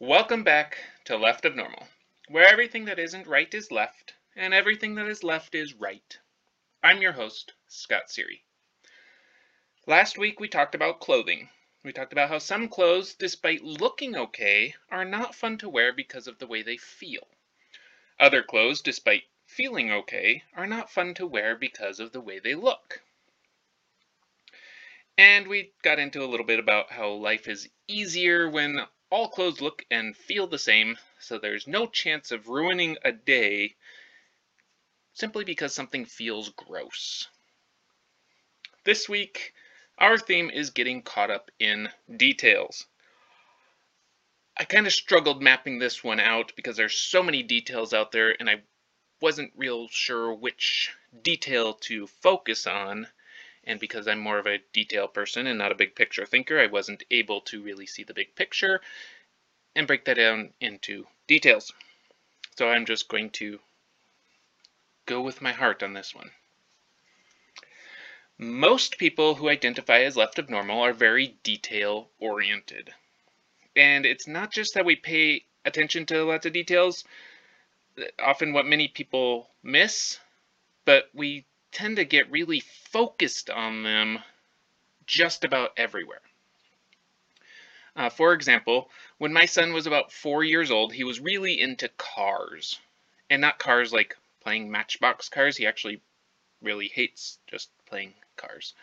Welcome back to Left of Normal, where everything that isn't right is left, and everything that is left is right. I'm your host, Scott Seary. Last week we talked about clothing. We talked about how some clothes, despite looking okay, are not fun to wear because of the way they feel. Other clothes, despite feeling okay, are not fun to wear because of the way they look. And we got into a little bit about how life is easier when all clothes look and feel the same, so there's no chance of ruining a day simply because something feels gross. This week, our theme is getting caught up in details. I kind of struggled mapping this one out because there's so many details out there and I wasn't real sure which detail to focus on and because I'm more of a detail person and not a big picture thinker, I wasn't able to really see the big picture and break that down into details. So I'm just going to go with my heart on this one. Most people who identify as left of normal are very detail oriented. And it's not just that we pay attention to lots of details, often what many people miss, but we tend to get really focused on them just about everywhere. Uh, for example, when my son was about four years old, he was really into cars. And not cars like playing matchbox cars. He actually really hates just playing cars.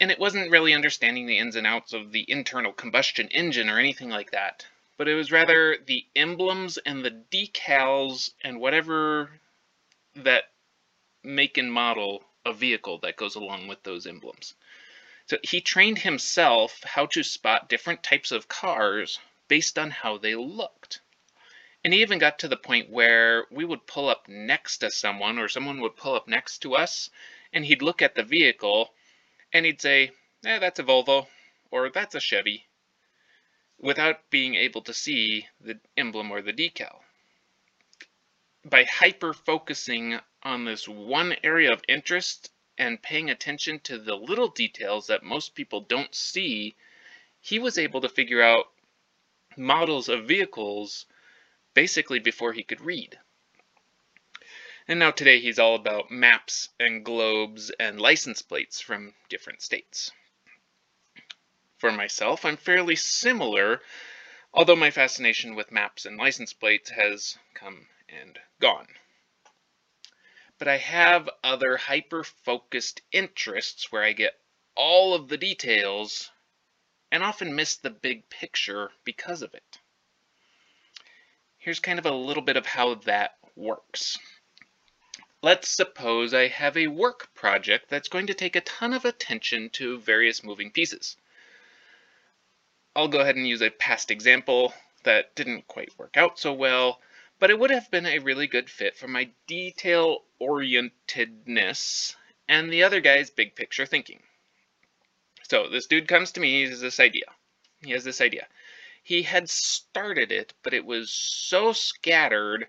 And it wasn't really understanding the ins and outs of the internal combustion engine or anything like that. But it was rather the emblems and the decals and whatever that make and model a vehicle that goes along with those emblems. So he trained himself how to spot different types of cars based on how they looked. And he even got to the point where we would pull up next to someone or someone would pull up next to us and he'd look at the vehicle and he'd say, eh, that's a Volvo or that's a Chevy without being able to see the emblem or the decal. By hyper focusing on this one area of interest and paying attention to the little details that most people don't see, he was able to figure out models of vehicles basically before he could read. And now today he's all about maps and globes and license plates from different states. For myself, I'm fairly similar, although my fascination with maps and license plates has come and gone but I have other hyper-focused interests where I get all of the details and often miss the big picture because of it. Here's kind of a little bit of how that works. Let's suppose I have a work project that's going to take a ton of attention to various moving pieces. I'll go ahead and use a past example that didn't quite work out so well, but it would have been a really good fit for my detail orientedness and the other guy's big picture thinking. So this dude comes to me, he has this idea. He has this idea. He had started it, but it was so scattered,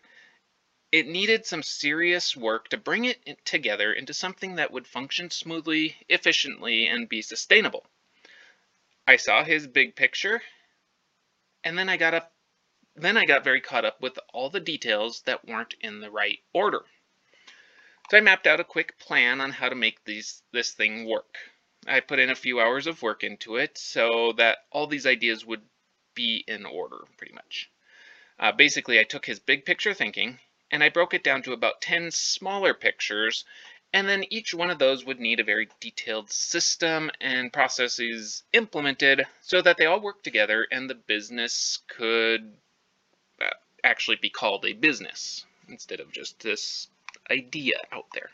it needed some serious work to bring it together into something that would function smoothly, efficiently, and be sustainable. I saw his big picture, and then I got up then I got very caught up with all the details that weren't in the right order. So I mapped out a quick plan on how to make these this thing work. I put in a few hours of work into it so that all these ideas would be in order, pretty much. Uh, basically, I took his big picture thinking and I broke it down to about 10 smaller pictures, and then each one of those would need a very detailed system and processes implemented so that they all work together and the business could actually be called a business instead of just this idea out there.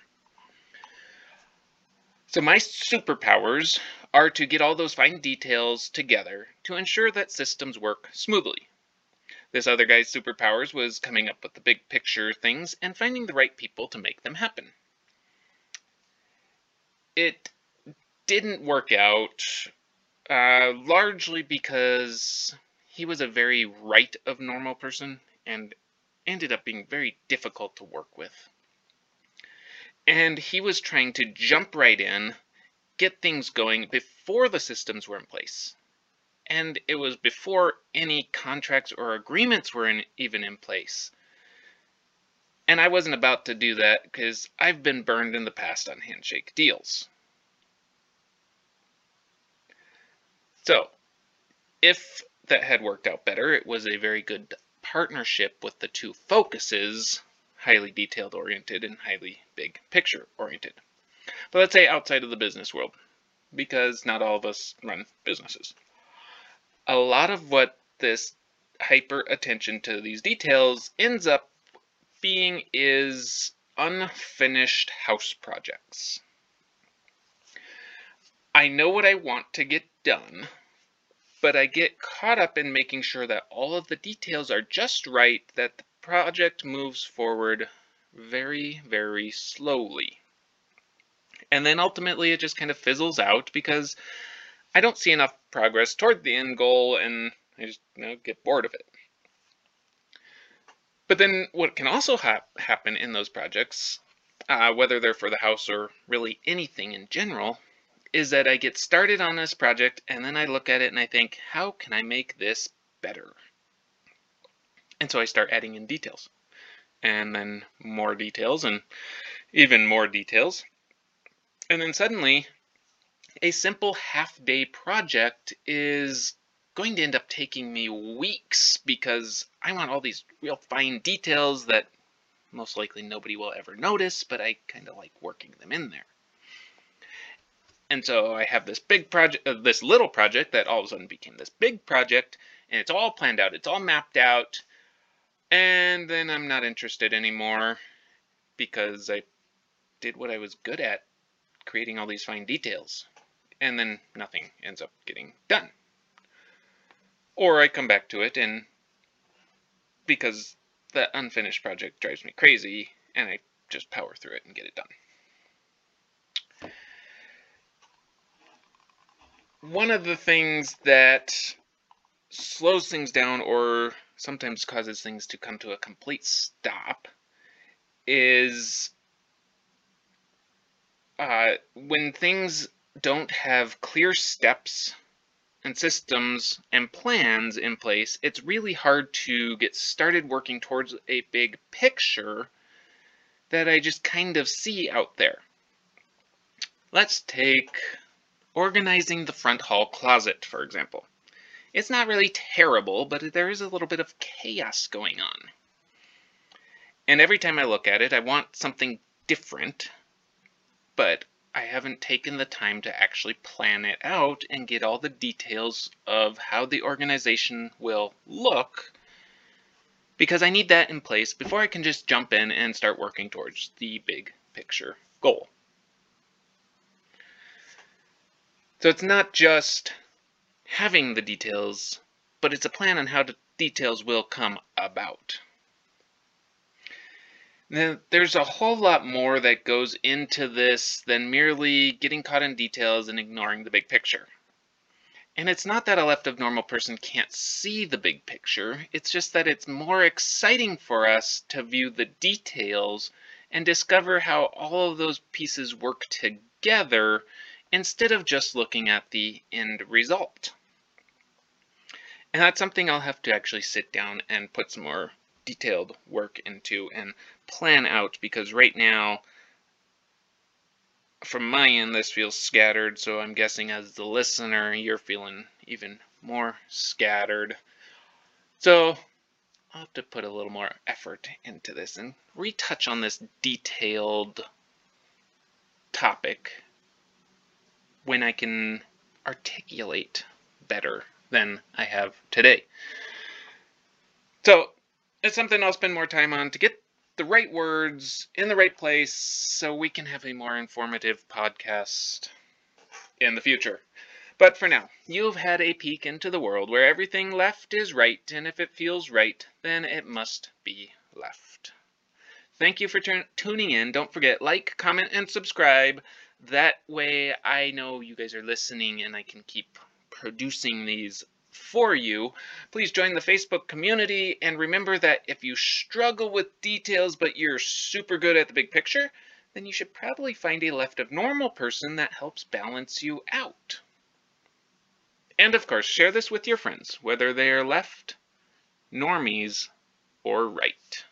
So my superpowers are to get all those fine details together to ensure that systems work smoothly. This other guy's superpowers was coming up with the big picture things and finding the right people to make them happen. It didn't work out uh, largely because he was a very right of normal person and ended up being very difficult to work with. And he was trying to jump right in, get things going before the systems were in place. and it was before any contracts or agreements were in, even in place. And I wasn't about to do that because I've been burned in the past on handshake deals. So, if that had worked out better, it was a very good partnership with the two focuses, highly detailed oriented and highly big picture oriented. But let's say outside of the business world, because not all of us run businesses. A lot of what this hyper attention to these details ends up being is unfinished house projects. I know what I want to get done, but I get caught up in making sure that all of the details are just right, that the project moves forward very, very slowly. And then ultimately it just kind of fizzles out because I don't see enough progress toward the end goal and I just you know, get bored of it. But then what can also ha happen in those projects, uh, whether they're for the house or really anything in general, is that I get started on this project and then I look at it and I think, how can I make this better? And so I start adding in details and then more details and even more details. And then suddenly a simple half day project is going to end up taking me weeks because I want all these real fine details that most likely nobody will ever notice, but I kind of like working them in there. And so I have this big project, uh, this little project that all of a sudden became this big project, and it's all planned out, it's all mapped out, and then I'm not interested anymore because I did what I was good at, creating all these fine details, and then nothing ends up getting done. Or I come back to it and because the unfinished project drives me crazy and I just power through it and get it done. One of the things that slows things down or sometimes causes things to come to a complete stop is uh, when things don't have clear steps and systems and plans in place, it's really hard to get started working towards a big picture that I just kind of see out there. Let's take organizing the front hall closet, for example. It's not really terrible, but there is a little bit of chaos going on. And every time I look at it, I want something different, but I haven't taken the time to actually plan it out and get all the details of how the organization will look because I need that in place before I can just jump in and start working towards the big picture goal. So it's not just having the details, but it's a plan on how the details will come about. Now, there's a whole lot more that goes into this than merely getting caught in details and ignoring the big picture. And it's not that a left of normal person can't see the big picture, it's just that it's more exciting for us to view the details and discover how all of those pieces work together instead of just looking at the end result. And that's something I'll have to actually sit down and put some more detailed work into and plan out because right now from my end this feels scattered. So I'm guessing as the listener you're feeling even more scattered. So I'll have to put a little more effort into this and retouch on this detailed topic when I can articulate better than I have today. So it's something I'll spend more time on to get the right words in the right place so we can have a more informative podcast in the future. But for now, you've had a peek into the world where everything left is right, and if it feels right, then it must be left. Thank you for tuning in. Don't forget, like, comment, and subscribe. That way I know you guys are listening and I can keep producing these for you. Please join the Facebook community and remember that if you struggle with details but you're super good at the big picture, then you should probably find a left of normal person that helps balance you out. And of course, share this with your friends, whether they are left, normies, or right.